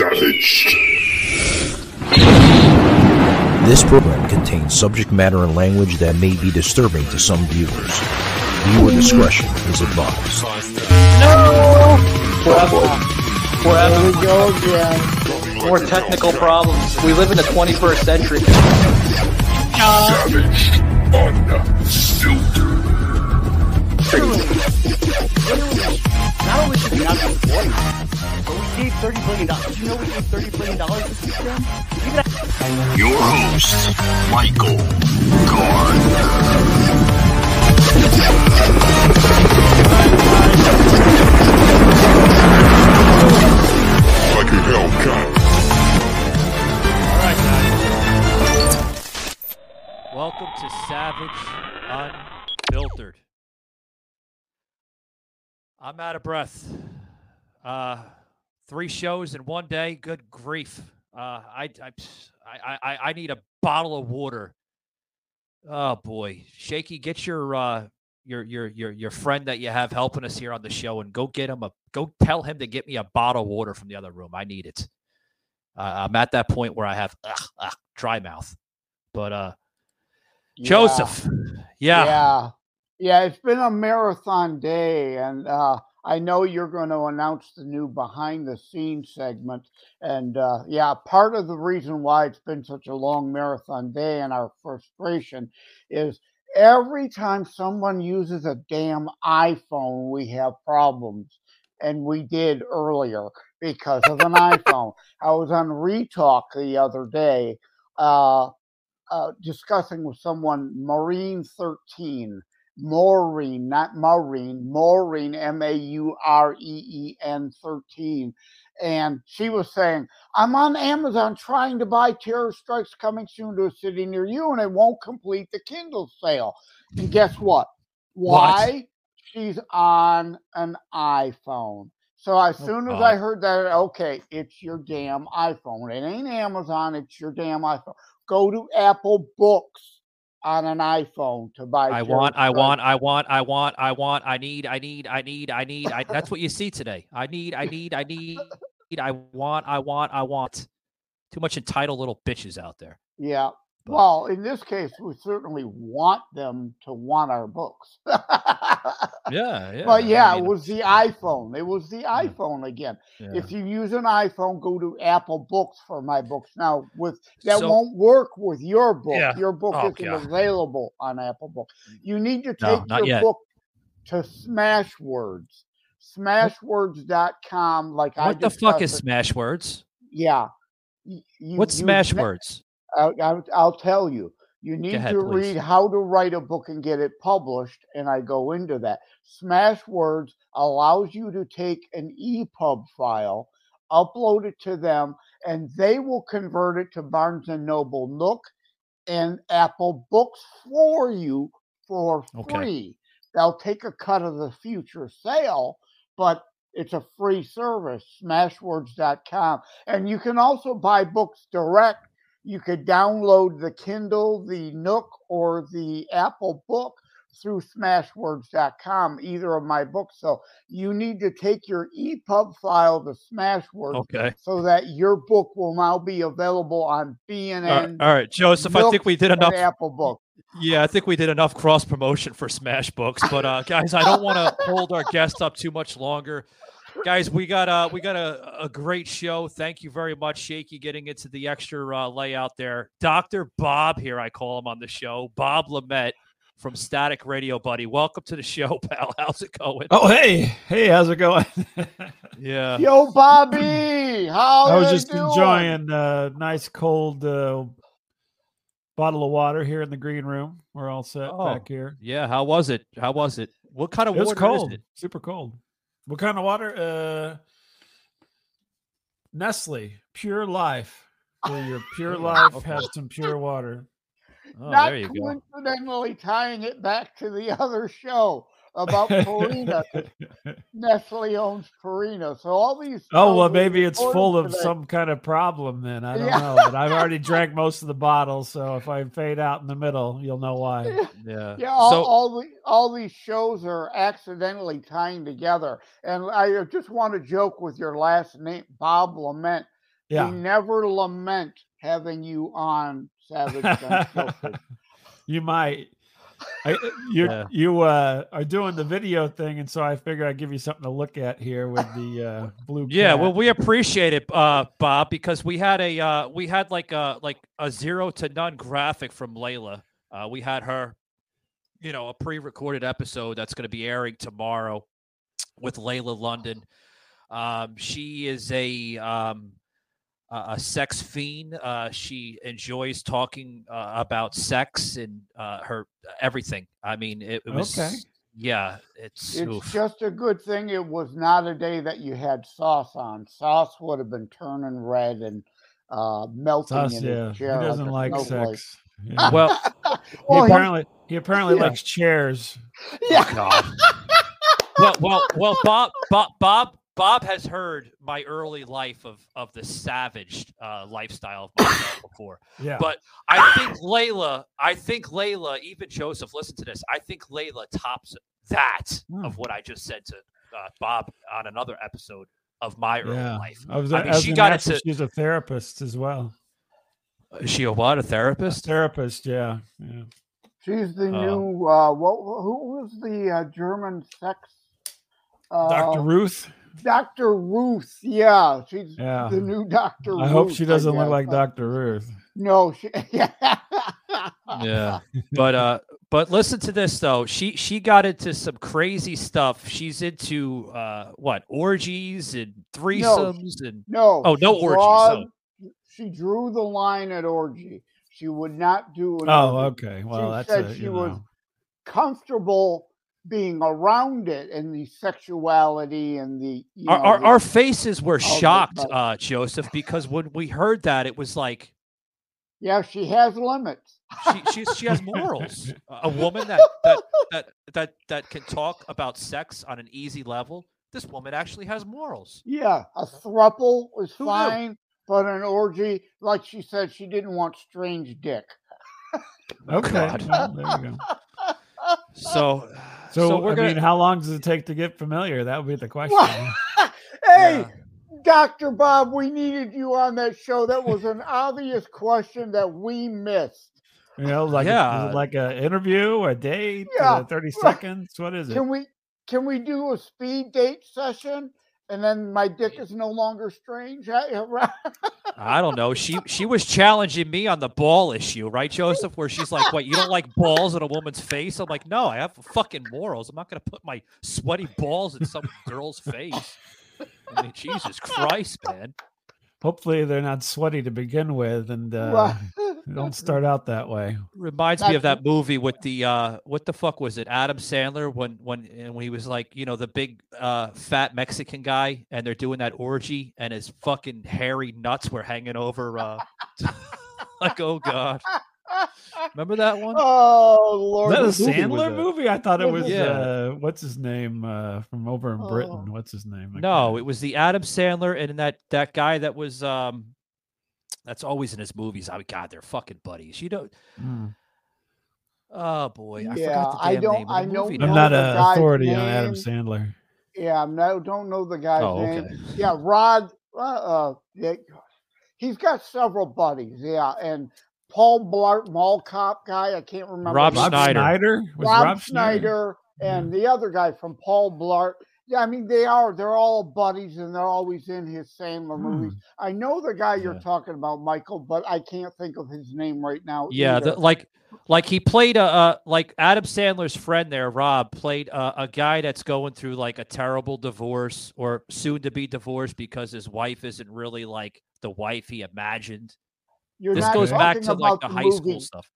Savaged. This program contains subject matter and language that may be disturbing to some viewers. Viewer discretion is advised. No! Forever. There we go again. More technical problems. We live in the 21st century. Savaged. Unfiltered. Not only should we not be supporting them, but we gave $30 billion. Did you know we gave $30 billion this weekend? Even Your host, Michael Gardner. Like a Hellcat. Welcome to Savage Unfiltered. I'm out of breath. Uh, three shows in one day. Good grief. Uh, I, I, I, I, need a bottle of water. Oh boy, Shaky, get your uh, your your your your friend that you have helping us here on the show and go get him a go tell him to get me a bottle of water from the other room. I need it. Uh, I'm at that point where I have ugh, ugh, dry mouth. But uh, Joseph, yeah. Yeah. Yeah, it's been a marathon day, and uh, I know you're going to announce the new behind the scenes segment. And uh, yeah, part of the reason why it's been such a long marathon day and our frustration is every time someone uses a damn iPhone, we have problems. And we did earlier because of an iPhone. I was on Retalk the other day uh, uh, discussing with someone Marine 13 Maureen, not Maureen, Maureen, M A U R E E N 13. And she was saying, I'm on Amazon trying to buy Terror Strikes Coming Soon to a City Near You, and it won't complete the Kindle sale. And guess what? Why? She's on an iPhone. So as Oh, soon as I heard that, okay, it's your damn iPhone. It ain't Amazon, it's your damn iPhone. Go to Apple Books on an iPhone to buy. I want, I want, I want, I want, I want, I need, I need, I need, I need. I, that's what you see today. I need, I need, I need, I want, I want, I want. Too much entitled little bitches out there. Yeah. But- Well, in this case, we certainly want them to want our books. Yeah, yeah. but yeah, I mean, it was the iPhone. It was the Yeah. iPhone again. yeah. If you use an iPhone, go to Apple Books for my books. Now, with that So- won't work with your book. Yeah. Your book Oh, isn't available on Apple Books. Mm. You need to take not your yet. book to Smashwords. Smashwords.com. Like I what the fuck is it. Smash Words? Yeah. You- What's you Smash sma- Words? I'll, I'll, I'll tell you. You need ahead, to please. read how to write a book and get it published, and I go into that. Smashwords allows you to take an EPUB file, upload it to them, and they will convert it to Barnes and Noble Nook and Apple Books for you for Okay. free. They'll take a cut of the future sale, but it's a free service, smashwords.com. And you can also buy books direct. You could download the Kindle, the Nook, or the Apple book through smashwords.com, either of my books. So you need to take your EPUB file to Smashwords Okay. so that your book will now be available on All BNN right, all right, Joseph. I think we did enough. Apple book. Yeah, I think we did enough cross promotion for Smash Books. But uh, guys, I don't want to hold our guest up too much longer. Guys, we got a we got a, a great show. Thank you very much, Shaky, getting into the extra uh, layout there. Doctor Bob here, I call him on the show. Bob LeMent from Static Radio, buddy. Welcome to the show, pal. How's it going? Oh, hey, hey, how's it going? Yeah. Yo, Bobby, how I was just doing? enjoying a nice cold uh, bottle of water here in the green room. We're all set Oh, back here. Yeah. How was it? How was it? What kind of It was water cold, is it? super cold. What kind of water? Uh, Nestle, Pure Life. For your Pure Life, has some pure water. Oh, Not there you go. coincidentally tying it back to the other show about Purina. 'cause Nestle owns Purina, so all these. Oh well, maybe it's full of today- some kind of problem. Then I don't Yeah. know, but I've already drank most of the bottle, so if I fade out in the middle, you'll know why. Yeah. Yeah, all, so all the all these shows are accidentally tying together, and I just want to joke with your last name, Bob LeMent. Yeah. We never lament having you on Savage Unfiltered. you might. I, you Yeah. you uh, are doing the video thing, and so I figure I'd give you something to look at here with the uh, blue. Yeah, cat. well, we appreciate it, uh, Bob, because we had a uh, we had like a like a zero to none graphic from Layla. Uh, we had her, you know, a pre-recorded episode that's going to be airing tomorrow with Layla London. Um, she is a um, a a sex fiend. Uh, she enjoys talking uh, about sex and uh, her everything. I mean, it, it was Okay. yeah. It's, It's oof. just a good thing it was not a day that you had sauce on. Sauce would have been turning red and uh, melting Sauce, in yeah, his he doesn't like, like sex. Yeah. well. he Well, he- apparently he apparently Yeah. likes chairs. yeah. God. well, well, well, Bob, Bob, Bob, Bob has heard my early life of of the savage uh, lifestyle of myself before. Yeah, But I think Layla, I think Layla, even Joseph, listen to this. I think Layla tops that Hmm. of what I just said to uh, Bob on another episode of my early yeah. life. I was, I mean, she got ask into- She's a therapist as well. Is she a what? A A therapist? therapist, yeah, yeah. She's the Uh, new, uh, what, who was the uh, German sex? Uh, Dr. Ruth. Dr. Ruth. Yeah. She's Yeah. the new Dr. Ruth. I hope she doesn't look like Dr. Ruth. No, she, yeah. yeah but uh but listen to this though she she got into some crazy stuff she's into uh what orgies and threesomes and No. Oh, no she orgies, drawed- She drew the line at orgy. She would not do it. Oh, orgy. okay. Well, she that's said a, she you was comfortable being around it and the sexuality and the you our, know, our, the- our faces were the- shocked but- uh joseph because when we heard that it was like yeah she has limits she she's, she has morals a woman that that that that that can talk about sex on an easy level this woman actually has morals yeah a thruple was Who knew? fine but an orgy like she said she didn't want strange dick Okay. God. well, there you go. so So, we're I gonna mean, how long does it take to get familiar? That would be the question. hey Yeah. dr bob we needed you on that show that was an obvious question that we missed You know, like Yeah. a, like a interview, a date, Yeah, uh, thirty seconds. What is it? Can we can we do a speed date session and then my dick is no longer strange? I- don't know. She she was challenging me on the ball issue, right, Joseph? Where she's like, "What? You don't like balls in a woman's face?" I'm like, "No, I have fucking morals. I'm not gonna put my sweaty balls in some girl's face." I mean, Jesus Christ, man. Hopefully, they're not sweaty to begin with, and uh, Right. they don't start out that way. Reminds me of that movie with the uh what the fuck was it? Adam Sandler when when and when he was like, you know, the big uh fat Mexican guy and they're doing that orgy and his fucking hairy nuts were hanging over uh like oh god. Remember that one? oh Is Lord. that a the movie Sandler movie? I thought it was. Yeah. Uh, what's his name uh, from over in Oh. Britain? What's his name? I No, can't- it was the Adam Sandler and that that guy that was um that's always in his movies. Oh God, they're fucking buddies. You know Mm. oh boy, I Yeah, forgot the I damn don't- name of the I know- movie I'm now. not an guy's authority on Adam. Sandler. Yeah, I'm no don't know the guy's Oh, name. Yeah, Rod. Uh, uh, yeah, he's got several buddies. Yeah, and Paul Blart Mall Cop guy. I can't remember. Rob his Rob name. Schneider. Schneider was Rob, Rob Schneider Yeah. and the other guy from Paul Blart. Yeah, I mean they are. They're all buddies, and they're always in his Sandler movies. I know the guy you're Hmm. Talking about, Michael, but I can't think of his name right now. Yeah, the, like like he played a uh, like Adam Sandler's friend there, Rob played a, a guy that's going through like a terrible divorce or soon to be divorced because his wife isn't really like the wife he imagined. You're this not goes back to like the the high movie school stuff.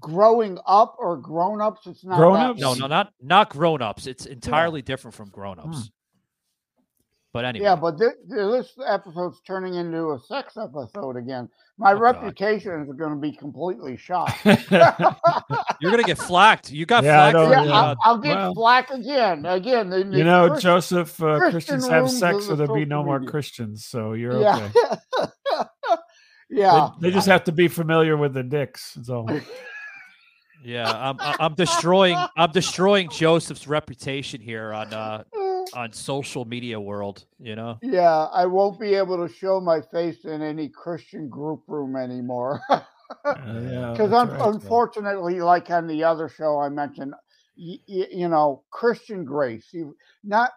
Growing Up or Grown Ups. It's not grown ups. No, no, not not grown ups. It's entirely different from grown ups. But anyway, Yeah, but thi- thi- this episode's turning into a sex episode again. My Oh, God. reputation is going to be completely shot. you're gonna get flacked. You got Yeah, flacked. yeah, yeah. I'll, I'll get well. flack again. Again, the, the you know, Christ- Joseph, uh, Christian Christians have sex, of so there'll be no social more media. Christians. So you're yeah, okay. yeah. They, they just have to be familiar with the dicks. That's all. yeah, I'm I- I'm destroying I'm destroying Joseph's reputation here on uh on social media world. You know. Yeah, I won't be able to show my face in any Christian group room anymore. Uh, yeah, Because right. unfortunately, like on the other show I mentioned, y- y- you know, Christian grace. You not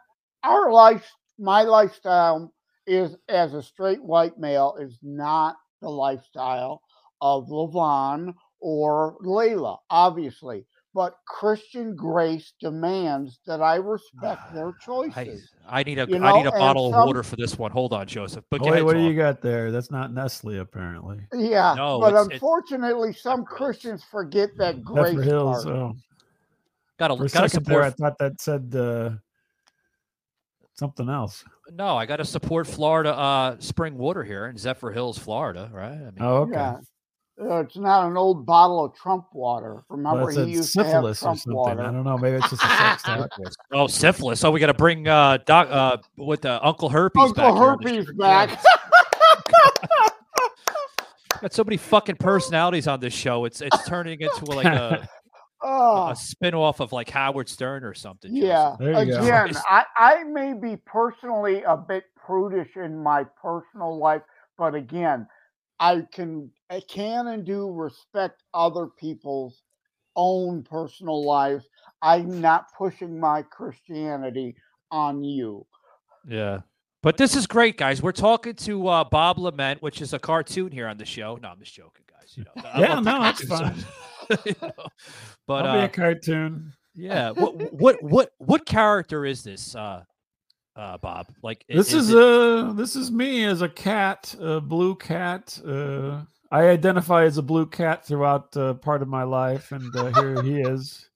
our life. My lifestyle is as a straight white male is not the lifestyle of Levon or Layla, obviously. But Christian grace demands that I respect their choices. I need a You I need a and bottle of water for this one. Hold on, Joseph. But wait, what do you got there? That's not Nestle, apparently. Yeah, No, but it's- it's unfortunately, some Christians forget that grace Zephyr Hills. part. Oh, Got to for a got to second there, I thought that said uh, something else. No, I got to support Florida uh, spring water here in Zephyr Hills, Florida. Right. I mean, Oh, okay. Yeah. Uh, it's not an old bottle of Trump water. Well, Remember, it he said used to have syphilis or Trump something. water. I don't know. Maybe it's just a sex talk. Oh, syphilis. Oh, we got to bring uh, doc uh, with uh, Uncle Herpes Uncle back. here Herpes back. Got so many fucking personalities on this show. It's it's turning into like a, oh, a spin off of like Howard Stern or something. Yeah. There you go. Again, I, I may be personally a bit prudish in my personal life, but again, I can I can and do respect other people's own personal lives. I'm not pushing my Christianity on you. Yeah. But this is great, guys. We're talking to uh, Bob LeMent, which is a cartoon here on the show. No, I'm just joking, guys. You know, I Yeah, no, that's cartoons. You know, But I'll be uh, a cartoon. yeah, what what what what character is this, uh, uh, Bob? Like i- This is it- uh this is me as a cat, a blue cat. Uh, I identify as a blue cat throughout uh, part of my life, and uh, here he is.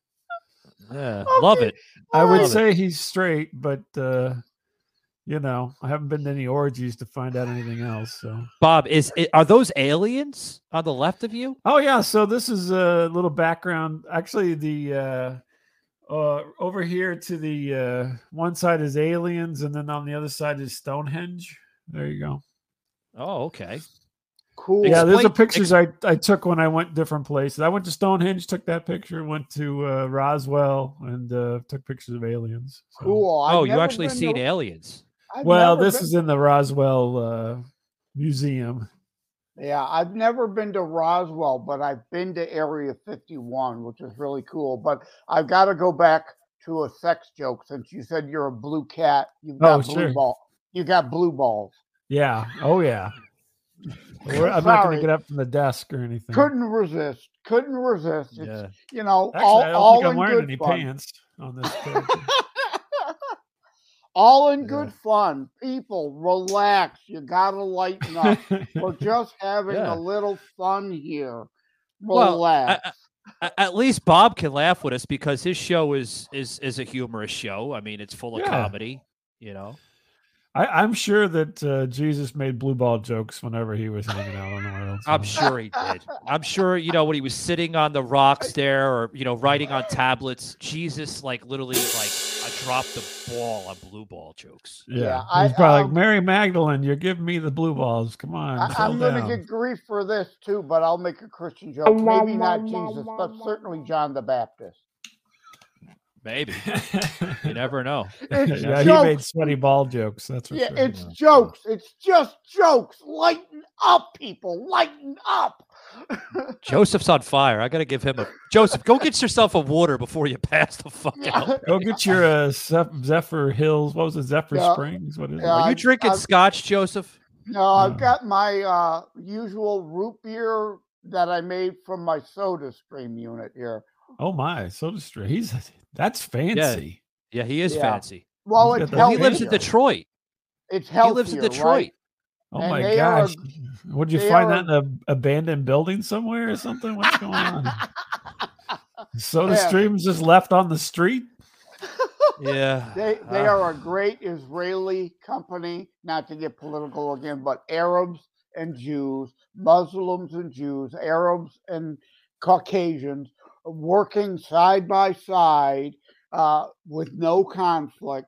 yeah, love it. I would Love it. say he's straight, but uh, you know, I haven't been to any orgies to find out anything else. So, Bob, is are those aliens on the left of you? oh yeah, so this is a little background. Actually, the uh, uh, over here to the uh, one side is aliens, and then on the other side is Stonehenge. There you go. Oh, okay. Cool. Yeah, those are pictures I, I took when I went different places. I went to Stonehenge, took that picture, went to uh, Roswell, and uh, took pictures of aliens. So- Cool. I've oh, you actually seen to- aliens? I've Well, this been- is in the Roswell uh, Museum. Yeah, I've never been to Roswell, but I've been to Area 51, which is really cool. But I've got to go back to a sex joke since you said you're a blue cat. You've Oh, got blue sure. ball. You got blue balls. Yeah. Oh, yeah. We're- I'm not going to get up from the desk or anything. Couldn't resist. Couldn't resist. It's, Yeah. You know, Actually, all, I don't all think I'm in wearing good any fun. pants on this all in Yeah. good fun. People, relax. You got to lighten up. We're just having Yeah. a little fun here. Well, Relax. I- A- At least Bob can laugh with us because his show is is is a humorous show. I mean, it's full of Yeah. comedy. You know. I, I'm sure that uh, Jesus made blue ball jokes whenever he was hanging out on the world. I'm sure he did. I'm sure, you know, when he was sitting on the rocks there or, you know, writing on tablets, Jesus, like, literally, like, I dropped the ball on blue ball jokes. Yeah, Yeah, he's I, probably um, like Mary Magdalene. You're giving me the blue balls. Come on, I, I'm going to get grief for this too, but I'll make a Christian joke. Maybe not Jesus, but certainly John the Baptist. Maybe. You never know. It's yeah, he made sweaty ball jokes. That's for yeah, sure. it's jokes. It's just jokes. Lighten up, people. Lighten up. Joseph's on fire. I got to give him a. Joseph, go get yourself a water before you pass the fuck out. Go get your uh, Zeph- Zephyr Hills. What was it? Zephyr Yeah. Springs. What is Yeah, Are you drinking I- scotch, Joseph? No, I've got my uh, usual root beer that I made from my soda stream unit here. Oh my, Soda Stream. He's that's fancy. Yeah, he is Yeah. fancy. Well, He's the- he lives in Detroit. It's He lives in right? Detroit. Oh And my they are- gosh. Would you find are- that in an abandoned building somewhere or something? What's going on? Soda Yeah. Stream's just left on the street. Yeah. They they Ah. are a great Israeli company, not to get political again, but Arabs and Jews, Muslims and Jews, Arabs and Caucasians working side by side uh, with no conflict.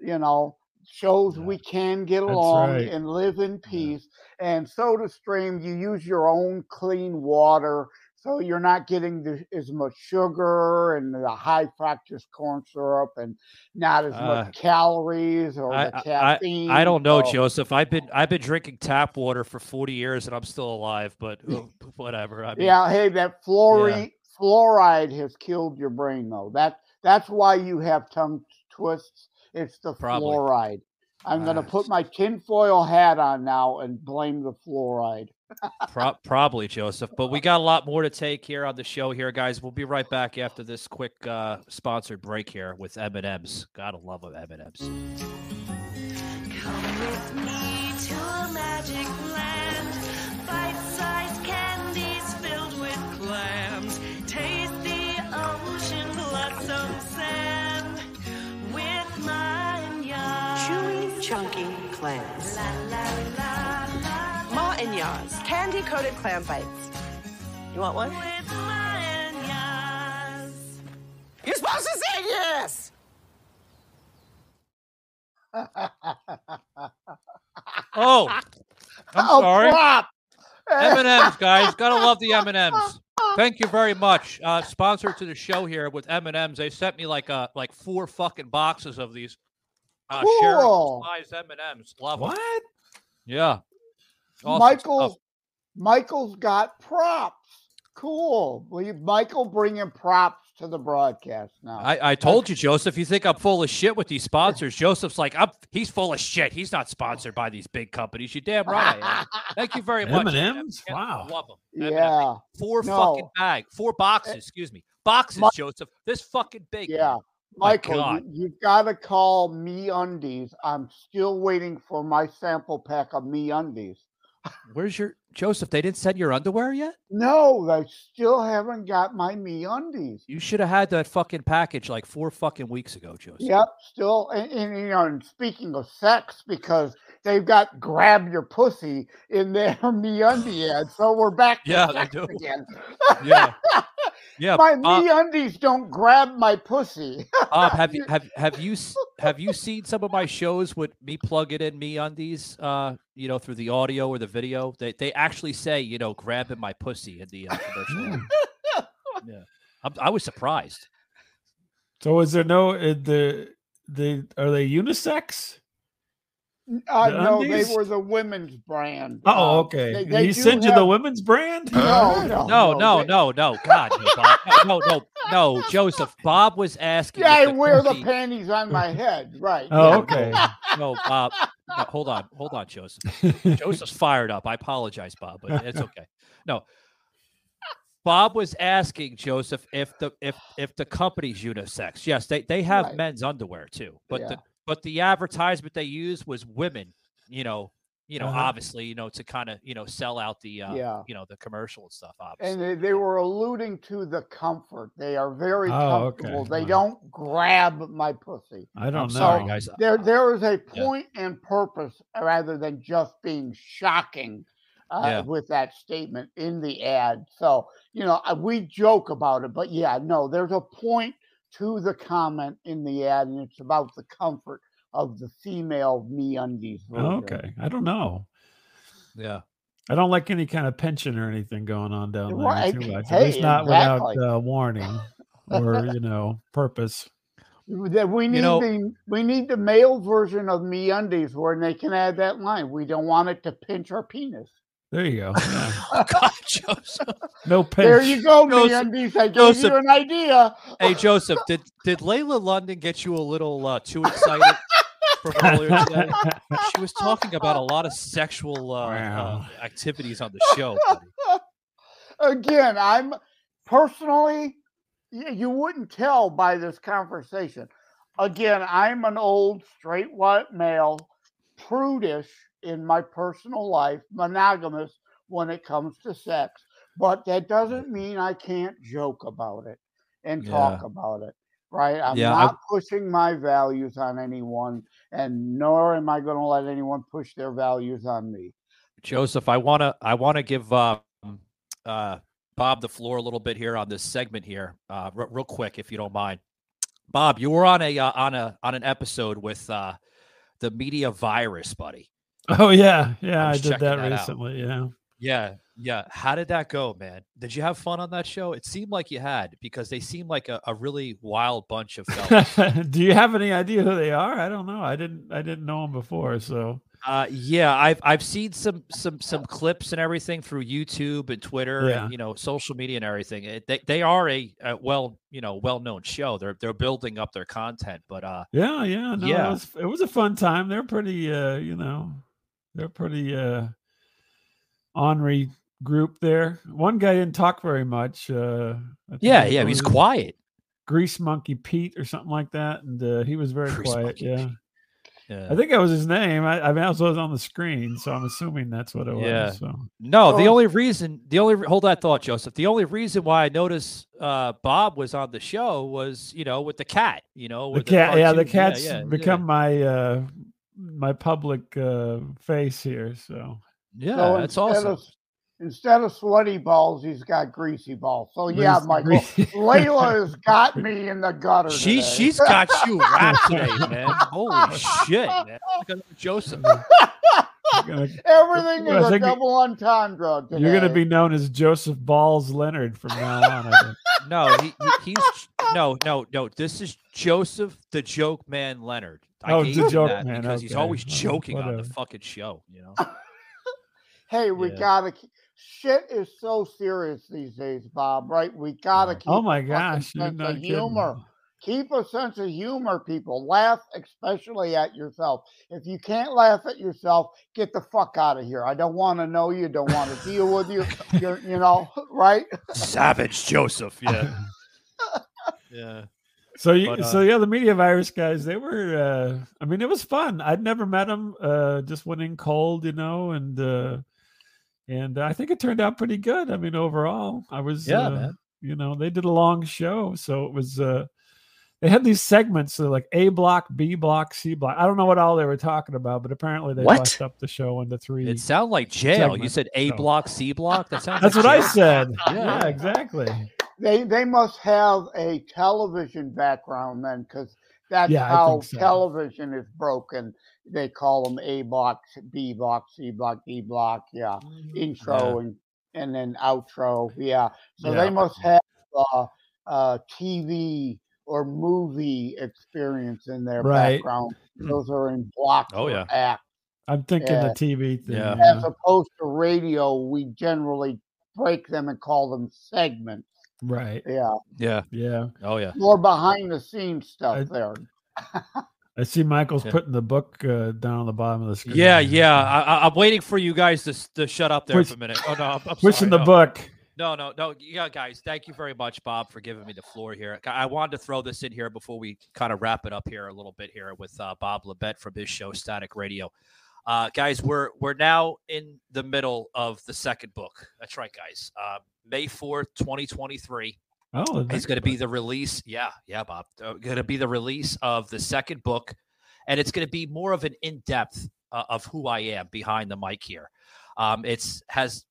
You know, shows Yeah. we can get That's along right. and live in peace. And soda stream, you use your own clean water So you're not getting the, as much sugar and the high fructose corn syrup and not as Uh, much calories or I, the I, caffeine. I don't know, so- Joseph. I've been I've been drinking tap water for 40 years and I'm still alive, but uh, whatever. I mean, yeah, hey, that fluoride fluoride has killed your brain though. That that's why you have tongue twists. It's the Probably. fluoride. I'm gonna Ah, put my tinfoil hat on now and blame the fluoride. Pro- probably, Joseph. But we got a lot more to take here on the show here, guys. We'll be right back after this quick uh, sponsored break here with M&M's. Gotta love M&M's. Come with chunky clams. La la la la. Ma and Yas, candy coated clam bites. You want one? With mine yards. You're supposed to say yes! Oh, I'm Oh, sorry. crap! M&M's, guys. Gotta love the M&M's. Thank you very much. Uh, sponsor to the show here with M&M's. They sent me like uh like four fucking boxes of these. Uh, Cool. size M&M's. Love 'em. What? Yeah. Awesome Michael, stuff. Michael's got props. Cool. Will you, Michael, bring bringing props to the broadcast now? I, I told you, Joseph. You think I'm full of shit with these sponsors? Joseph's like, I'm. He's full of shit. He's not sponsored by these big companies. You damn right I am. Thank you very much. M&Ms? Yeah, Wow. Love them. yeah, Four No. fucking bag. Four boxes. Excuse me. Boxes, Mi- Joseph. This fucking big. yeah. man. My Michael, you, you've got to call Me Undies. I'm still waiting for my sample pack of Me Undies. Where's your Joseph? They didn't send your underwear yet. No, I still haven't got my Me Undies. You should have had that fucking package like four fucking weeks ago, Joseph. Yep, still, and, and you know, and speaking of sex, because they've got "grab your pussy" in their Me Undie ad, so we're back to Yeah, they do. again. Yeah. Yeah. my Bob, Me Undies don't grab my pussy. Bob, have you have have you have you seen some of my shows with me plugging in me undies? Uh, you know, through the audio or the video. They they actually say, you know, grabbing my pussy in the uh, commercial. yeah, I'm, I was surprised. So is there no uh, the the are they unisex? Uh, The no, undies? they were the women's brand. Oh, Uh, okay. they- Did they he do send you the women's brand? No, no, No, no, they- no, no. God, no, Bob. no, no, no, Joseph. Bob was asking. Yeah, I the wear the panties on my head, right? Oh, okay. No, Bob. no, hold on, hold on, Joseph. Joseph's fired up. I apologize, Bob, but it's okay. No. Bob was asking Joseph if the if if the company's unisex. Yes, they they have Right. men's underwear too, but Yeah. the but the advertisement they used was women. You know, you know, Uh-huh. obviously, you know, to kind of you know sell out the uh, Yeah. you know the commercial and stuff. Obviously, And they, they were alluding to the comfort. They are very Oh, okay. comfortable. They Wow. don't grab my pussy. I don't I'm know. sorry, guys. There, there is a Yeah. point and purpose rather than just being shocking uh, Yeah. with that statement in the ad. So, you know, we joke about it, but yeah, no, there's a point to the comment in the ad, and it's about the comfort of the female me undies. Okay. I don't know. yeah. I don't like any kind of pension or anything going on down there Right. too much. Hey, At least not exactly. without uh, warning or you know purpose. That we need know- the we need the male version of me undies where they can add that line. We don't want it to pinch our penis. There you go. Yeah. Oh, God, Joseph. No pinch. There you go, me Joseph- undies. I gave Joseph- you an idea. Hey Joseph, did did Layla London get you a little uh, too excited from earlier today? She was talking about a lot of sexual uh, uh, activities on the show. buddy. Again, I'm personally, you wouldn't tell by this conversation. Again, I'm an old straight white male, prudish in my personal life, monogamous when it comes to sex. But that doesn't mean I can't joke about it and talk about it. Right? I'm Yeah, I- not pushing my values on anyone, and nor am I going to let anyone push their values on me. Joseph, I wanna I wanna give um, uh, Bob the floor a little bit here on this segment here, uh, re- real quick, if you don't mind. Bob, you were on a uh, on a on an episode with uh, the media virus, buddy. Oh yeah, yeah. I I, did that, that out. recently. Yeah. Yeah, Yeah. How did that go, man? Did you have fun on that show? It seemed like you had because they seemed like a, a really wild bunch of fellas. Do you have any idea who they are? I don't know. I didn't. I didn't know them before. So Uh, yeah, I've I've seen some some some clips and everything through YouTube and Twitter Yeah. and you know social media and everything. It, they they are a, a well you know well known show. They're they're building up their content, but uh yeah, yeah, no, Yeah. It was, it was a fun time. They're pretty. Uh, you know, they're pretty. Uh, ornery group there. One guy didn't talk very much. Uh, yeah yeah he's quiet. Grease Monkey Pete or something like that, and uh, he was very Grease quiet. Monkey Yeah. Pete. Yeah. I think that was his name. I, I mean, also was on the screen, so I'm assuming that's what it was. Yeah. So No, the Oh. only reason, the only hold that thought, Joseph. The only reason why I noticed uh, Bob was on the show was, you know, with the cat. You know, the with cat, yeah, the cat's yeah, yeah. become my uh, my public uh, face here. So Yeah, So that's instead awesome. Of, instead of sweaty balls, he's got greasy balls. So yeah, Greasy- Michael, greasy- Layla has got me in the gutter. She today. she's got you wrapped today, man. Holy shit, man! Look at Joseph. gonna- Everything is a double entendre. Today. you're going to be known as Joseph Balls Leonard from now on. I think. No, he, he- he's no, no, no. This is Joseph the Joke Man Leonard. I Oh, gave the him Joke that Man, because he's always Oh, joking on the fucking show. You know. Hey, we Yeah. gotta. keep- Shit is so serious these days, Bob. Right? We gotta oh keep. Oh my gosh, you're sense of kidding. humor. Keep a sense of humor, people. Laugh, especially at yourself. If you can't laugh at yourself, get the fuck out of here. I don't want to know you. Don't want to deal with you. You're, you know, right? Savage Joseph. Yeah. yeah. So you, But, so uh, yeah, the media virus guys, they were. uh I mean, it was fun. I'd never met them. Uh Just went in cold, you know, and uh and I think it turned out pretty good. I mean, overall, I was. Yeah, uh, You know, they did a long show, so it was. uh They had these segments, so like A block, B block, C block. I don't know what all they were talking about, but apparently they What? bust up the show into three. It sounded like jail. You said A block, C block. That sounds. That's like what I said. Yeah. yeah exactly. They they must have a television background then, because that's Yeah, how so. television is broken. They call them A block, B block, C block, D block. Yeah, intro and and then outro. Yeah, so Yeah. they must have uh, uh, TV or movie experience in their Right. background. Those are in blocks Oh, or yeah. acts. I'm thinking Yeah. the TV thing. Yeah. yeah. As opposed to radio, we generally break them and call them segments. Right. Yeah, Yeah. Yeah. Oh yeah. more behind the scenes stuff I- there. I see Michael's Yeah. putting the book uh, down on the bottom of the screen. Yeah, yeah. I, I, I'm waiting for you guys to, to shut up there Push- for a minute. Oh no, I'm, I'm Pushing sorry, the no. book. No, no, no. Yeah, guys, thank you very much, Bob, for giving me the floor here. I wanted to throw this in here before we kind of wrap it up here a little bit here with uh, Bob LeMent from his show Static Radio. Uh, guys, we're we're now in the middle of the second book. That's right, guys. Uh, May fourth, twenty twenty three. Oh, it's going to be the release. Yeah, yeah, Bob. Uh, going to be the release of the second book, and it's going to be more of an in depth uh, of who I am behind the mic here. Um, it's has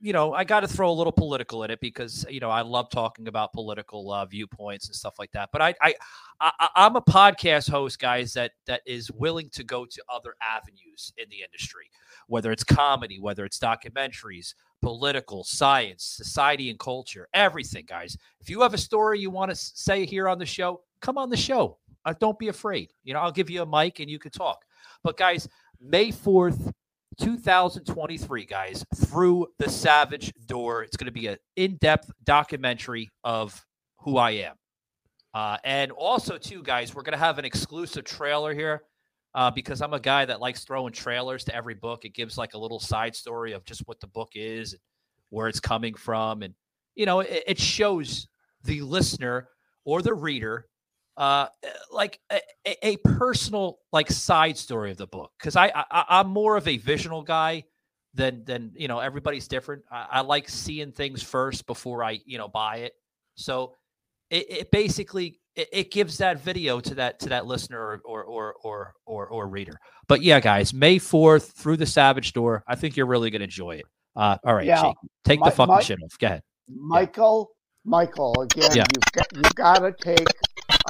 you know I got to throw a little political in it because you know I love talking about political uh, viewpoints and stuff like that. But I, I, I I'm a podcast host, guys, that that is willing to go to other avenues in the industry, whether it's comedy, whether it's documentaries, political, science, society, and culture, everything, guys. If you have a story you want to say here on the show, come on the show. Uh, don't be afraid. You know, I'll give you a mic and you can talk. But guys, May 4th, 2023, guys, through the Savage Door. It's going to be an in-depth documentary of who I am. Uh, and also, too, guys, we're going to have an exclusive trailer here uh, because I'm a guy that likes throwing trailers to every book. It gives like a little side story of just what the book is, and where it's coming from, and you know, it, it shows the listener or the reader uh like a, a- a personal like side story of the book because I, I i'm more of a visual guy than than you know everybody's different. I, I like seeing things first before i you know buy it. So it, it basically it, it gives that video to that to that listener or or or or or, or reader. But yeah guys may 4th through the savage door i think you're really going to enjoy it. Uh all right Yeah. Jake, take My- the fucking my- shit off. Go ahead. Michael, Michael, again, Yeah. you've got you've got to take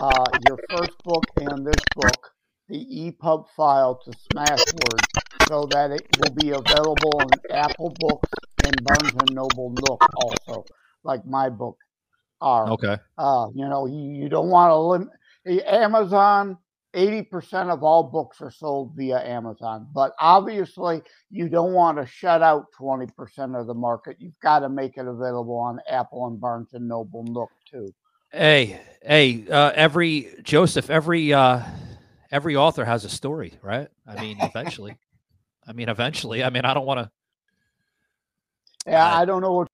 uh, your first book and this book, the EPUB file to Smashwords, so that it will be available in Apple Books and Barnes and Noble Nook also, like my book are. Okay. Uh, you know, you, you don't want to limit Amazon. Eighty percent of all books are sold via Amazon, but obviously you don't want to shut out twenty percent of the market. You've got to make it available on Apple and Barnes and Noble Nook too. Hey, hey, uh, every Joseph, every uh, every author has a story, right? I mean, eventually. I mean, eventually. I mean, I don't want to. Yeah, Uh, I don't know what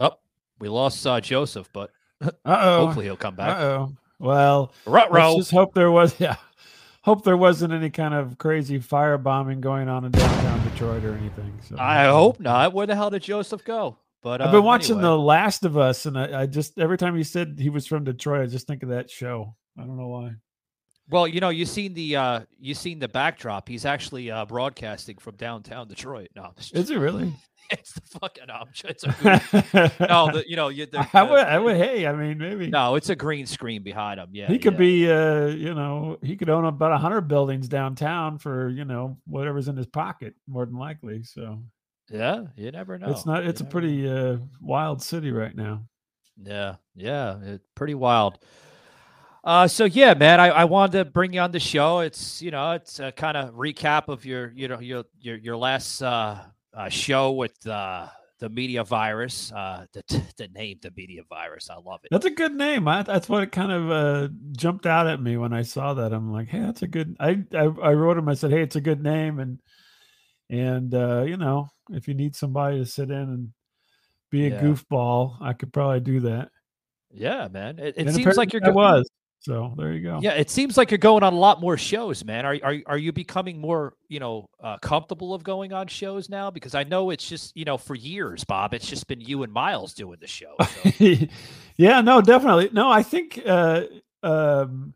Oh, we lost uh, Joseph, but Uh-oh. hopefully he'll come back. Uh-oh. Well, Ruh-roh. let's just hope there was yeah. Hope there wasn't any kind of crazy firebombing going on in downtown Detroit or anything. So I hope not. Where the hell did Joseph go? But I've uh, been watching anyway. The Last of Us, and I, I just every time he said he was from Detroit, I just think of that show. I don't know why. Well, you know, you seen the uh you seen the backdrop. He's actually uh broadcasting from downtown Detroit. No, it's Is it really? it's the fucking no, it's a goof. no, the, you know, you the, I would, I would. Hey, I mean, maybe no, it's a green screen behind him. Yeah, he could yeah. be, uh, you know, he could own about a hundred buildings downtown for you know whatever's in his pocket, more than likely. So Yeah, you never know. it's not. You It's a pretty uh, wild city right now. Yeah, yeah, it, pretty wild. Uh, so yeah, man, I, I wanted to bring you on the show. It's you know, it's a kind of recap of your you know your your your last uh, uh show with uh the media virus. Uh, the the name the media virus. I love it. That's a good name. I, that's what it kind of uh, jumped out at me when I saw that. I'm like, hey, that's a good. I I, I wrote him. I said, hey, it's a good name, and and uh, you know, if you need somebody to sit in and be a Yeah. goofball, I could probably do that. Yeah, man. It, it seems like you're I go- was. So there you go. Yeah, it seems like you're going on a lot more shows, man. Are are are you becoming more, you know, uh, comfortable of going on shows now? Because I know it's just, you know, for years, Bob, it's just been you and Miles doing the show. So. yeah, no, definitely. No, I think uh um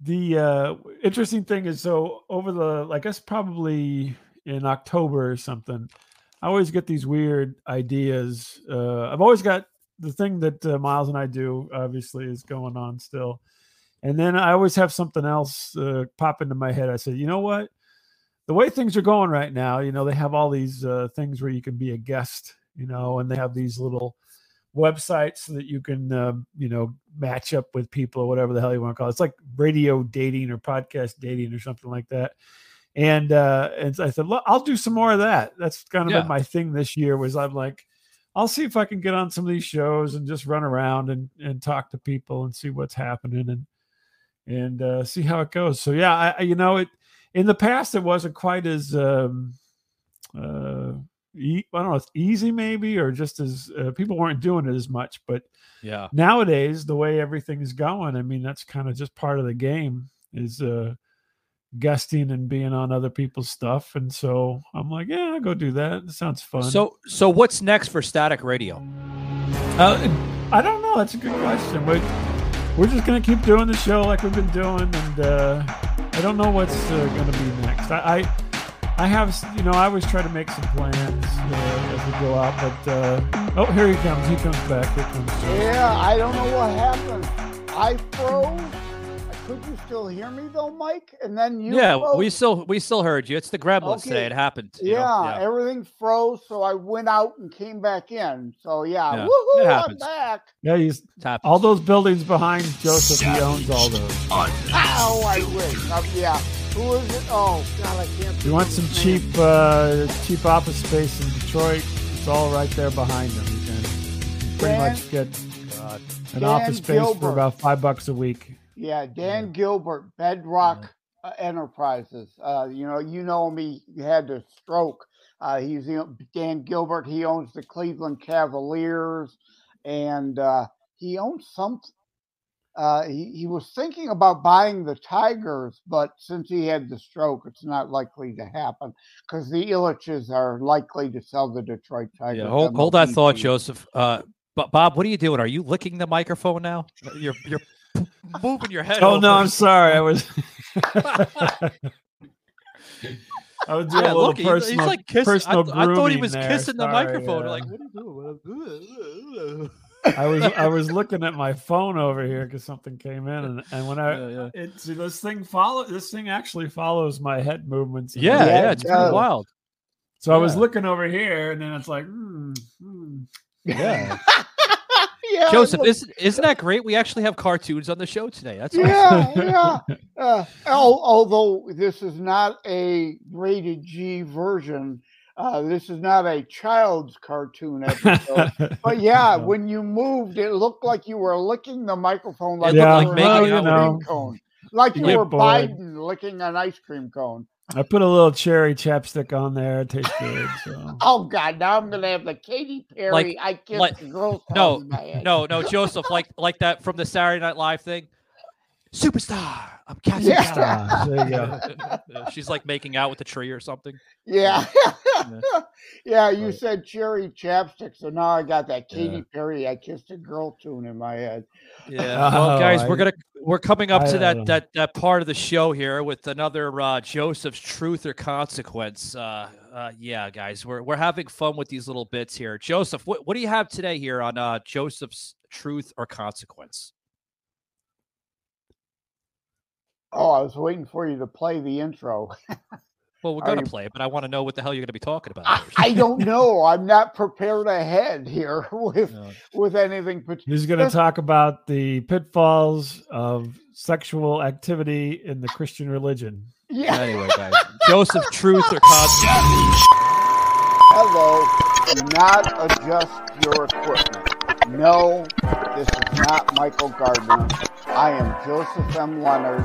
the uh interesting thing is so over the like guess probably in October or something, I always get these weird ideas. Uh I've always got the thing that uh, Miles and I do obviously is going on still. And then I always have something else uh, pop into my head. I said, you know what? The way things are going right now, you know, they have all these uh, things where you can be a guest, you know, and they have these little websites so that you can, um, you know, match up with people or whatever the hell you want to call it. It's like radio dating or podcast dating or something like that. And uh, and I said, look, I'll do some more of that. That's kind of Yeah. been my thing this year. Was I'm like, I'll see if I can get on some of these shows and just run around and and talk to people and see what's happening and and uh, see how it goes. So yeah, I, you know it. In the past, it wasn't quite as um, uh, e- I don't know, it's easy maybe, or just as uh, people weren't doing it as much. But Yeah. nowadays, the way everything is going, I mean, that's kind of just part of the game is uh, guesting and being on other people's stuff. And so I'm like, yeah, I'll go do that. It sounds fun. So so what's next for Static Radio? Uh, I don't know. That's a good question. We're, we're just gonna keep doing the show like we've been doing, and uh, I don't know what's uh, gonna be next. I, I I have you know I always try to make some plans uh, as we go out, but uh, oh here he comes. He comes back. Here comes. Joe. Yeah, I don't know what happened. I froze. Could you still hear me though, Mike? And then you yeah, froze. we still we still heard you. It's the Gremlins today. Okay. It happened. you know? Yeah, everything froze, so I went out and came back in. So yeah, Yeah, woohoo, it I'm back. Yeah, he's It happens. all those buildings behind Joseph. He owns all those. Ow, I wish. Um, yeah. Who is it? Oh God, I can't. You want some cheap uh, cheap office space in Detroit, it's all right there behind him. You can pretty Dan- much get an Dan office space Gilbert. for about five bucks a week. Yeah, Dan Gilbert, Bedrock uh, Enterprises. Uh, you know, you know him. He had the stroke. Uh, he's you know, Dan Gilbert. He owns the Cleveland Cavaliers, and uh, he owns some. Uh, he, he was thinking about buying the Tigers, but since he had the stroke, it's not likely to happen because the Ilitches are likely to sell the Detroit Tigers. Yeah, hold, hold that thought. Joseph. Uh, but Bob, what are you doing? Are you licking the microphone now? You're you're moving your head. Oh no. I'm sorry. I was. I was doing Yeah, a little look, he's- he's like kiss- I personal th- I thought he was there. kissing the Sorry, microphone. yeah. Like, what are you doing? I was I was looking at my phone over here because something came in, and, and when I Yeah, yeah. it see, this thing follow this thing actually follows my head movements. and Yeah, everything. yeah, it's it pretty wild. So I was looking over here, and then it's like, hmm, hmm. Yeah. Yeah, Joseph, look- isn't, isn't that great? We actually have cartoons on the show today. That's awesome. yeah, yeah. Uh, although this is not a rated G version, uh, this is not a child's cartoon episode. but yeah, No. when you moved, it looked like you were licking the microphone like looked you like were making an ice cream cone, like you Yeah, were boy. Biden licking an ice cream cone. I put a little cherry chapstick on there. It tastes good. So. Oh God! Now I'm gonna have the Katy Perry Like- "I Kissed like- a Girl" No, my no, no, Joseph, like like that from the Saturday Night Live thing. Superstar, I'm Cassie. Yeah. Ah, there you go. Star. She's like making out with a tree or something. Yeah. yeah, you Right. said cherry chapstick, so now I got that Katy Yeah. Perry I kissed a girl tune in my head. Yeah. Well, Oh, guys, I- we're gonna we're coming up I to don't that know. that that part of the show here with another uh, Joseph's truth or consequence. Uh, uh, yeah, guys, we're we're having fun with these little bits here. Joseph, what what do you have today here on uh, Joseph's truth or consequence? Oh, I was waiting for you to play the intro. Well, we're Are gonna play it, but I want to know what the hell you're gonna be talking about. I. I don't know. I'm not prepared ahead here with No. with anything. But He's going to talk about the pitfalls of sexual activity in the Christian religion. yeah, Anyway, guys, Joseph, truth or consequence? hello. Do not adjust your equipment. No, this is not Michael Gardner. I am Joseph M. Leonard,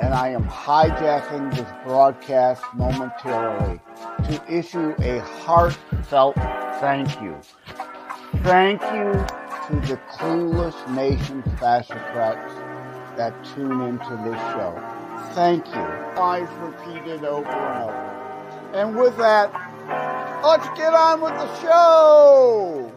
and I am hijacking this broadcast momentarily to issue a heartfelt thank you. Thank you to the clueless nation fascocrats that tune into this show. Thank you. I've repeated over and over. And with that, let's get on with the show.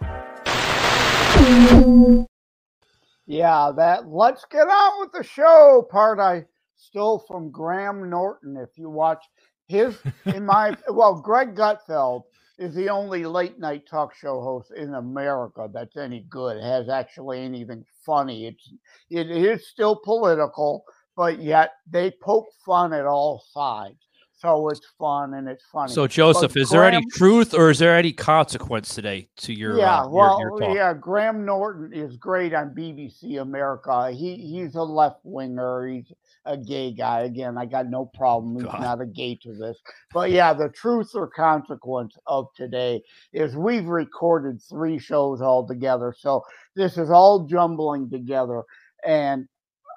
Yeah, that let's get on with the show part I stole from Graham Norton. If you watch his, in my, well, Greg Gutfeld is the only late night talk show host in America that's any good, has actually anything funny. It's, it is still political, but yet they poke fun at all sides. So it's fun and it's funny. So, Joseph, is there any truth or is there any consequence today to your yeah, uh, your- well, your, talk? yeah, Graham Norton is great on BBC America. He he's a left winger. He's a gay guy. Again, I got no problem. He's God. not a gay to this. But yeah, the truth or consequence of today is we've recorded three shows all together. So this is all jumbling together, and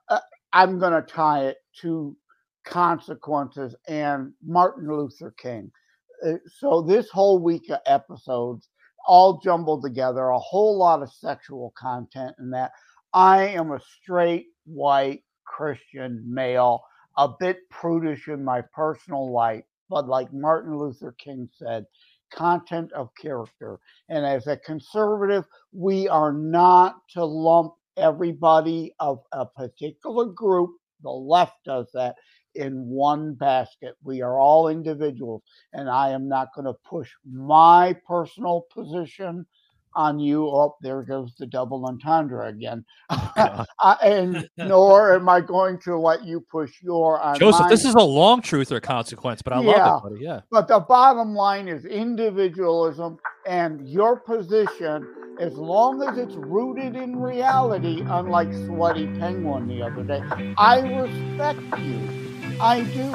uh, I'm going to tie it to consequences and Martin Luther King. Uh, So this whole week of episodes all jumbled together, a whole lot of sexual content in that. I am a straight white Christian male, a bit prudish in my personal life, but like Martin Luther King said, content of character. And as a conservative, we are not to lump everybody of a particular group, the left does that, in one basket. We are all individuals and I am not going to push my personal position on you. Oh, there goes the double entendre again. I, and nor am I going to let you push your on Joseph, this is a long truth or consequence, but I Yeah. love it, buddy. Yeah. But the bottom line is individualism and your position, as long as it's rooted in reality, unlike Sweaty Penguin the other day. I respect you. I do.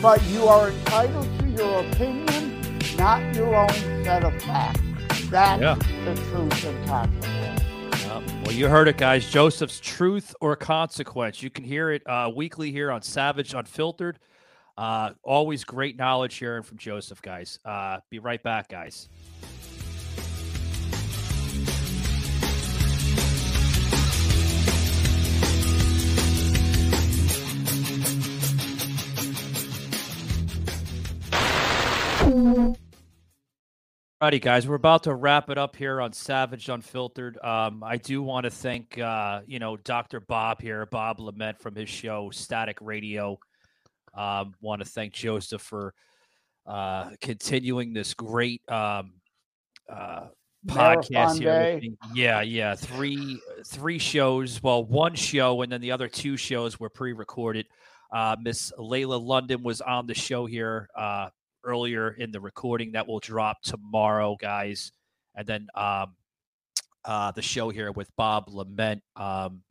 But you are entitled to your opinion, not your own set of facts. That's Yeah. the truth and consequence. Yeah. Well, you heard it, guys. Joseph's truth or consequence. You can hear it uh, weekly here on Savage Unfiltered. Uh, always great knowledge hearing from Joseph, guys. Uh, be right back, guys. Alrighty, guys, we're about to wrap it up here on Savage Unfiltered. Um, I do want to thank, uh, you know, Dr. Bob here, Bob LeMent from his show Static Radio. Um, want to thank Joseph for uh, continuing this great um, uh, podcast Marathon here. Yeah, yeah, three three shows. Well, one show, and then the other two shows were pre-recorded. Uh, Miss Layla London was on the show here. Uh, earlier in the recording that will drop tomorrow, guys, and then um, uh, the show here with Bob LeMent um,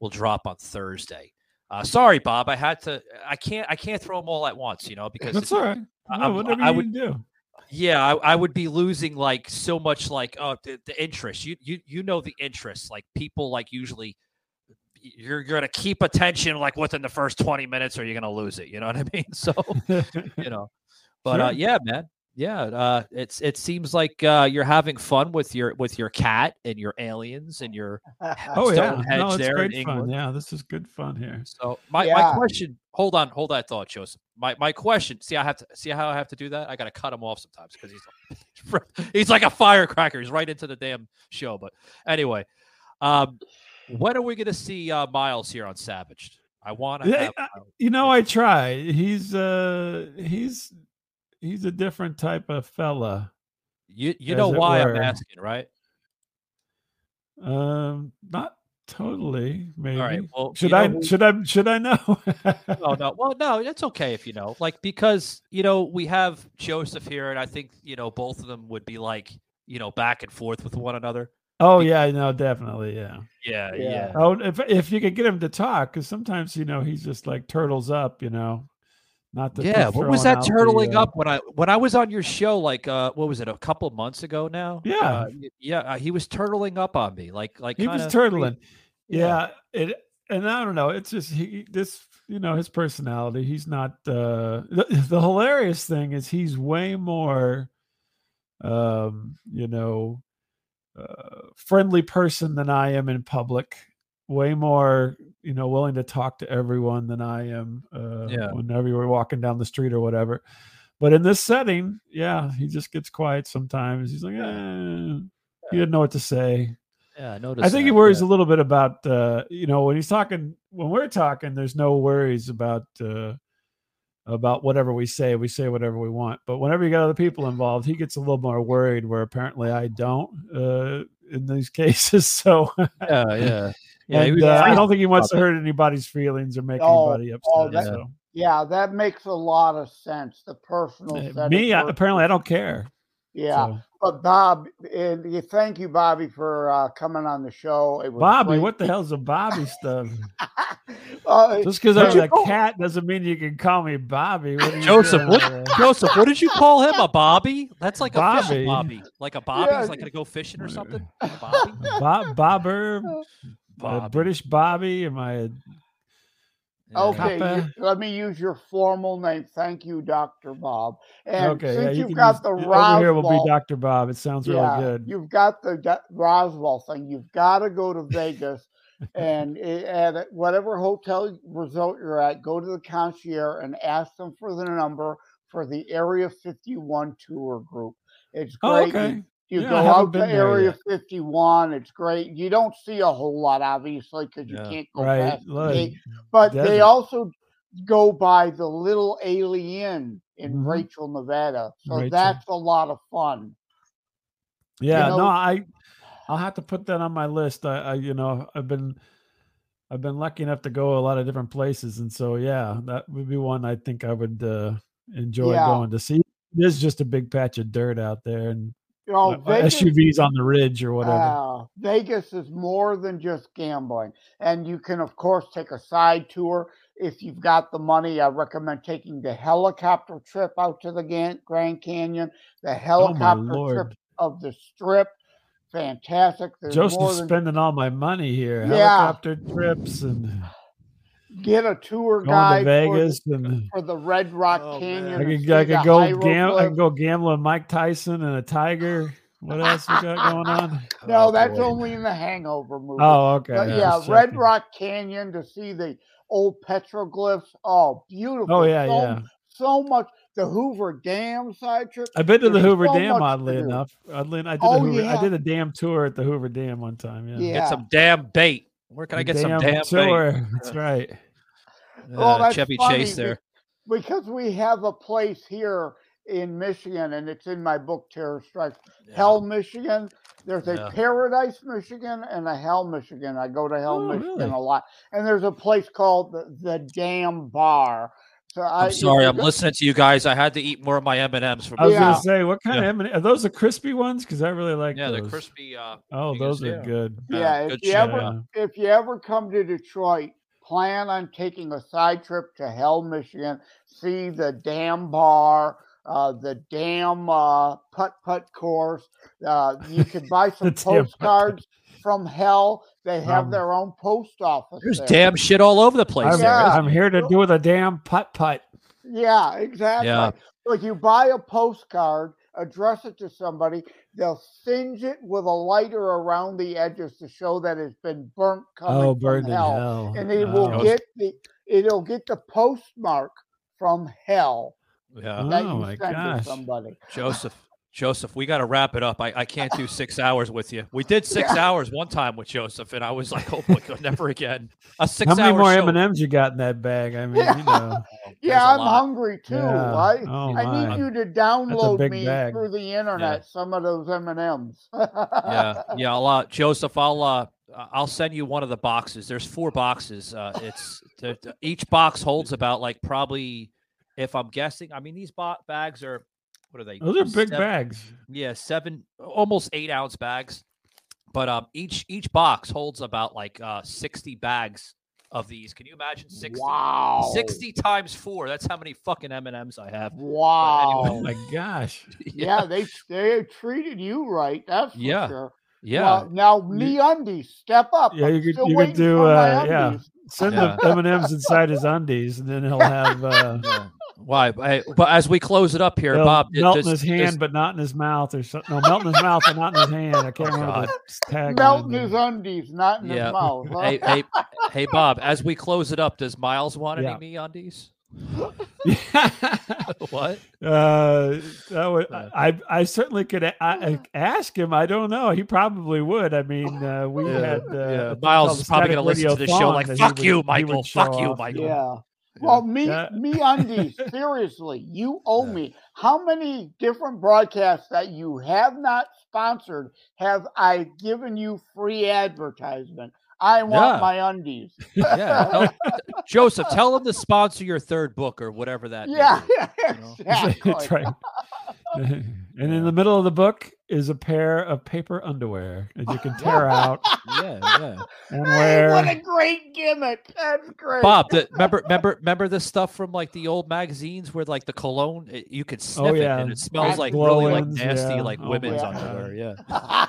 will drop on Thursday. Uh, sorry, Bob, I had to. I can't. I can't throw them all at once, you know, because That's all right. I- No, whatever I you would- do. yeah, I, I would be losing like so much, like oh, the, the interest. You you you know the interest. Like people like usually, you're you're gonna keep attention like within the first twenty minutes, or you're gonna lose it. You know what I mean? So you know, but uh, yeah, man, yeah. Uh, it's it seems like uh, you're having fun with your with your cat and your aliens and your Oh yeah, Stonehenge no, it's there in great fun. England. Yeah, this is good fun here. So my, Yeah. my question, hold on, hold that thought, Joseph. My my question, see, I have to see how I have to do that. I got to cut him off sometimes because he's he's like a firecracker. He's right into the damn show. But anyway, um, when are we going to see uh, Miles here on Savaged? I want to Yeah, have. I- Miles. You know, I try. He's uh he's he's a different type of fella. You you know it why I'm asking, right? Um, not totally. Maybe. right, well, should you know I who- should I should I know? No, no. Well, no, it's okay if you know. Like because you know we have Joseph here, and I think you know both of them would be like you know back and forth with one another. oh yeah, no, definitely, yeah. Yeah, Yeah. yeah. Oh, if if you could get him to talk, because sometimes you know he's just like turtles up, you know. Not to Yeah, what was that out the, turtling uh, up when I when I was on your show? Like, uh, what was it? A couple months ago now. Yeah. uh, yeah. uh, He was turtling up on me, like like He was kinda turtling. Yeah. Yeah. It and I don't know. It's just he this you know his personality. He's not. uh The, the hilarious thing is he's way more, um, you know, uh, friendly person than I am in public. Way more, you know, willing to talk to everyone than I am. Uh, Yeah. Whenever we're walking down the street or whatever. But in this setting, yeah, he just gets quiet sometimes. He's like, eh, he didn't know what to say. Yeah, I noticed. I think he worries yeah. a little bit about uh, you know when he's talking when we're talking. There's no worries about uh, about whatever we say. We say whatever we want. But whenever you got other people involved, he gets a little more worried. Where apparently I don't uh, in these cases. So Yeah, yeah. Yeah, and, was uh, I don't think he wants to hurt anybody's feelings or make Oh, anybody upset. oh, that- so. Yeah, that makes a lot of sense. The personal Uh, Me, I, apparently, I don't care. yeah. So, But Bob, and you- thank you, Bobby, for uh, coming on the show. It was Bobby, great. what the hell's a Bobby stuff? uh, Just because I'm a know- cat doesn't mean you can call me Bobby. What are you Joseph, what. Joseph, what did you call him? A Bobby? That's like a Bobby. fishing Bobby. Like a Bobby's Yeah. like gonna go fishing or something. A Bobby. Bob Bobber, uh, Bobby. British Bobby. Am I? A, Okay, Kappa. you- let me use your formal name. Thank you, Dr. Bob. And okay, since yeah, you you've got use- the over here will be Roswell, Doctor Bob. It sounds really good. you've got the Roswell thing. You've got to go to Vegas, and at whatever hotel resort you're at, go to the concierge and ask them for the number for the Area 51 tour group. It's Oh, great. You- okay. You, Yeah, go out to Area yet. 51. It's great. You don't see a whole lot, obviously, because you Yeah. can't go Right, past the but they also go by the little alien in Mhm. Rachel, Nevada. So Rachel. that's a lot of fun. Yeah, know- no, I, I'll have to put that on my list. I, I, you know, I've been, I've been lucky enough to go a lot of different places, and so yeah, that would be one I think I would uh, enjoy Yeah. going to see. There's just a big patch of dirt out there, and You know, uh, Vegas, SUVs on the ridge or whatever. uh, Vegas is more than just gambling. And you can, of course, take a side tour. If you've got the money, I recommend taking the helicopter trip out to the Grand Canyon, the helicopter trip Oh, Lord. of the strip. Fantastic. There's Joseph's than spending all my money here. Yeah. Helicopter trips and get a tour going to guide for the- and for the Red Rock Oh, Canyon. I and could I could go gam I could go gamble with Mike Tyson and a tiger. What else we got going on? No, Oh, that's boy. only in the Hangover movie. Oh, okay. But I yeah, Red checking. Rock Canyon to see the old petroglyphs. Oh, beautiful. Oh yeah, so, yeah. So much. The Hoover Dam side trip. I've been to the Hoover so Dam. Oddly enough, oddly, I did Oh, a Hoover, yeah. I did a dam tour at the Hoover Dam one time. Yeah. Yeah. Get some damn bait. Where can I get some damn bait? tour. That's right. Well, Uh, that's Chevy Chase there. Because we have a place here in Michigan, and it's in my book, Terror Strikes. Hell, Michigan. There's a Yeah. Paradise, Michigan, and a Hell, Michigan. I go to Hell, Oh, Michigan really? a lot. And there's a place called the, the Dam Bar. So I, I'm sorry, I'm go- listening to you guys. I had to eat more of my M and M's for I was Yeah. gonna say, what kind Yeah. of M&M? Are those the crispy ones? Because I really like yeah, those. the crispy. Uh, Oh, those are yeah. good. Yeah, if good you shit. ever if you ever come to Detroit, plan on taking a side trip to Hell, Michigan. See the dam bar, uh, the damn uh, putt putt course. Uh, you could buy some The damn putt-putt. postcards from Hell. They have Um, their own post office. There's there. damn shit all over the place. I'm, Yeah. I'm here to do with a damn putt putt. Yeah, exactly. Yeah. So if you buy a postcard, address it to somebody, they'll singe it with a lighter around the edges to show that it's been burnt coming Oh, from burned in hell. hell. and it will Oh. get the it'll get the postmark from hell Yeah, that Oh you my send gosh. to somebody. Joseph. Joseph, we got to wrap it up. I, I can't do six hours with you. We did six hours one time with Joseph, and I was like, oh my god, never again. A six How many hour more. M and M's you got in that bag? I mean, you know. Yeah, I'm lot. hungry too. Yeah. I, Oh, I need you to download me bag. through the internet some of those M and M's. yeah, yeah. I'll, uh, Joseph, I'll uh, I'll send you one of the boxes. There's four boxes. Uh, it's the, the- each box holds about like probably, if I'm guessing, I mean these bo- bags are what are they? Those are big Seven- bags. Yeah, seven, almost eight ounce bags. But um, each each box holds about like uh 60 bags of these. Can you imagine 60? Wow. 60 times four. That's how many fucking M and M's I have. Wow. Oh my gosh. yeah, they they treated you right. That's for Yeah. sure. Yeah. Well, now MeUndies, step up. Yeah, I'm you could you could do uh, yeah. Send Yeah. the M and M's inside his undies, and then he'll have uh, Yeah. Why? I- But as we close it up here, he'll Bob, melt does- in his does- hand, but not in his mouth, or something. No, melt in his mouth, but not in his hand. I can't Oh, remember God. the tagline. Melting there. his undies, not in Yeah. his mouth. huh? hey, hey, hey, Bob. As we close it up, does Miles want Yeah. any MeUndies? what? Uh, that would, Uh. I I certainly could a- I, I ask him. I don't know. He probably would. I mean, uh, we Yeah, had uh, yeah. Miles is probably gonna listen to the show like, "Fuck would- you, he Michael. Fuck show you, off. Michael." Yeah. Well, me, That- MeUndies. seriously, you owe me. How many different broadcasts that you have not sponsored have I given you free advertisement? I want Yeah. my undies. Yeah, tell- Joseph, tell them to sponsor your third book or whatever that. Yeah, be. know? exactly. Right. and in the middle of the book is a pair of paper underwear that you can tear out Yeah, yeah. and Hey, what a great gimmick! That's great. Bob, the, remember, remember, remember the stuff from like the old magazines where like the cologne, it- you could oh, sniff it and it smells That's like really like nasty, yeah. like Oh my women's God. underwear. Yeah.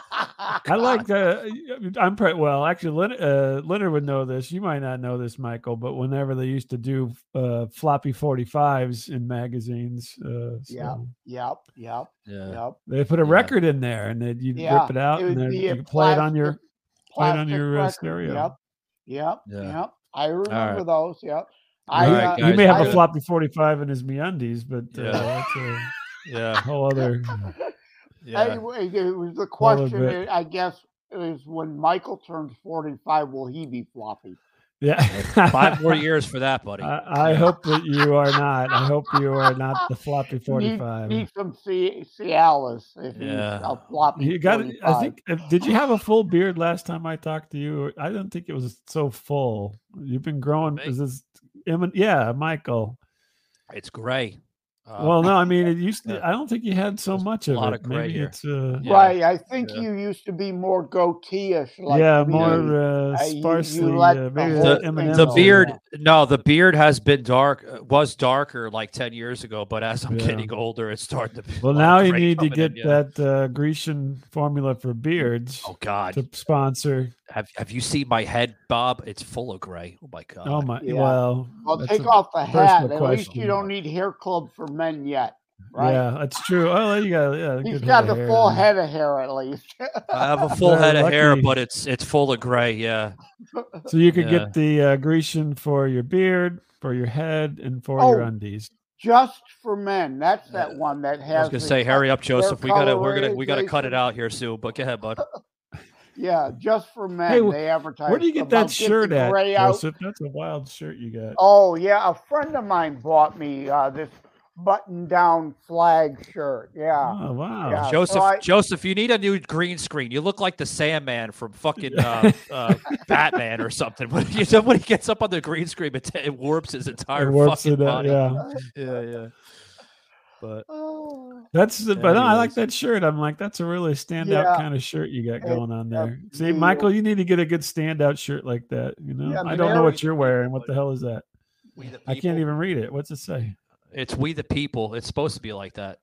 I like the. I'm pretty well. Actually, Leonard, uh, Leonard would know this. You might not know this, Michael. But whenever they used to do uh, floppy 45s in magazines, uh, Yeah. so Yep, yep, Yeah. yep. they put a Yeah. record in there, and then you'd Yeah, rip it out, it and would then be you a play it on your play it on your uh, stereo. Yep, yep, Yeah. yep. I remember right. those. Yep. All I, right, uh, guys, He may have I- a floppy 45 in his MeUndies, but uh, Yeah. that's a Yeah. whole other. Yeah. Anyway, it was the question. bit. I guess is when Michael turns forty-five, will he be floppy? Yeah. Five more years for that, buddy. I, I hope that you are not. I hope you are not the floppy 45. need some C- Cialis if Yeah. he's a floppy. You got. 45. I think. uh, Did you have a full beard last time I talked to you? I didn't think it was so full. You've been growing. Is this? Yeah, Michael. It's gray. Uh, well, no, I mean, it used to. yeah. I don't think you had so much a of lot it. of gray Maybe here. it's. Uh, Yeah. Right. I think Yeah. you used to be more goatee-ish. Like yeah, me. more uh, Uh, you- you sparsely. let uh, the maybe the, the go. are- beard no the beard has been dark uh, was darker like 10 years ago but as i'm Yeah. getting older it's starting to be Well, now you need to coming in, get yeah. that uh, Grecian formula for beards oh god to sponsor. Have, have you seen my head bob it's full of gray oh my god Oh my! Yeah. Well, Well, that's take off the hat. At least you don't need hair club for men yet. Right. Yeah, that's true. Oh, you got yeah. He's good got head the of full hair. head of hair at least. i have a full Very head of hair but it's it's full of gray yeah So you could Yeah. get the uh, Grecian for your beard, for your head, and for your Oh, undies. Just for men. That's that one that has. i was gonna say hurry up joseph we gotta we're gonna we gotta cut it out here soon but go ahead bud Yeah, just for men. Hey, they advertise. Where do you get that shirt at. Joseph? That's a wild shirt you got. Oh yeah, a friend of mine bought me uh, this button-down flag shirt. Yeah. Oh wow. Yeah, so Joseph, I- Joseph, you need a new green screen. You look like the Sandman from fucking uh, uh, Batman or something. When he, when gets up on the green screen, it, it warps his entire It warps fucking it out, body. yeah. yeah, yeah. But Oh, That's the, but no, I like that shirt. I'm like, that's a really standout Yeah. kind of shirt you got going on there. See, the- Michael, you need to get a good standout shirt like that. You know, Yeah, I don't know what Mary- you're wearing. What the hell is that? we the I can't even read it. What's it say? It's we the people. It's supposed to be like that.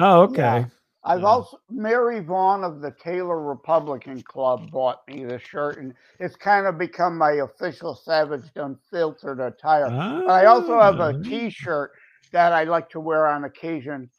Oh, okay. Yeah. I've Yeah. also Mary Vaughn of the Taylor Republican Club bought me the shirt, and it's kind of become my official Savage Unfiltered attire. But I also have Ah. a T-shirt that I like to wear on occasion.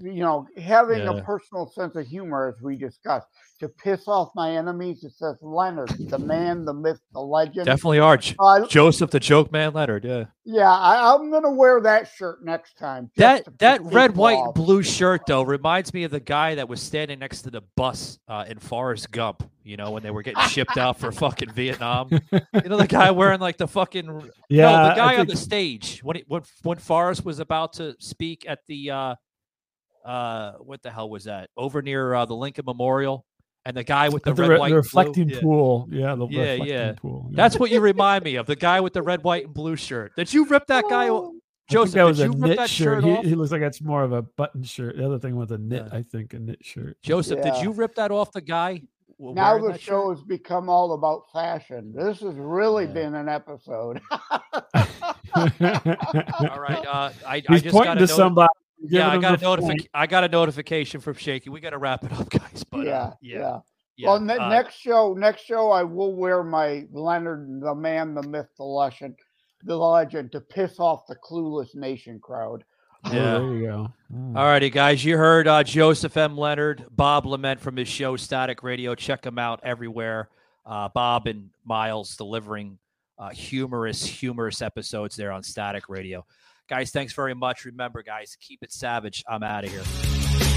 You know, having Yeah. a personal sense of humor, as we discussed, to piss off my enemies. It says Leonard, the man, the myth, the legend. Definitely are. J- Uh, Joseph the Joke Man Leonard. Yeah. yeah, I, I'm gonna wear that shirt next time. That that red, white, off. and blue shirt though reminds me of the guy that was standing next to the bus uh, in Forrest Gump. You know when they were getting shipped out for fucking Vietnam. You know the guy wearing like the fucking Yeah, no, the guy on the stage when he, when when Forrest was about to speak at the uh uh what the hell was that over near uh, the Lincoln Memorial and the guy with the, the, red, re- white, the and blue? reflecting Yeah. pool. Yeah, the Yeah, reflecting yeah. pool. yeah. That's what you remind me of. The guy with the red, white, and blue shirt. Did you rip that guy? o- I think Joseph, that was did a you rip knit that shirt. shirt He, off? he looks like it's more of a button shirt. The other thing was a knit, Yeah. I think, a knit shirt. Joseph, Yeah. did you rip that off the guy? Now the that shirt? show has become all about fashion. This has really Yeah. been an episode. All right. Uh, I, I He's just pointing got to somebody. Yeah, I got a him the point. notification. I got a notification from Shaky. We got to wrap it up, guys. But yeah, uh, yeah, yeah, yeah. Well, ne- uh, next show, next show, I will wear my Leonard, the man, the myth, the legend, the legend, to piss off the clueless nation crowd. Oh, Yeah. there you go. Mm. All righty, guys. You heard uh, Joseph M. Leonard, Bob LeMent from his show Static Radio. Check him out everywhere. Uh, Bob and Miles delivering uh, humorous, humorous episodes there on Static Radio. Guys, thanks very much. Remember, guys, keep it savage. I'm out of here.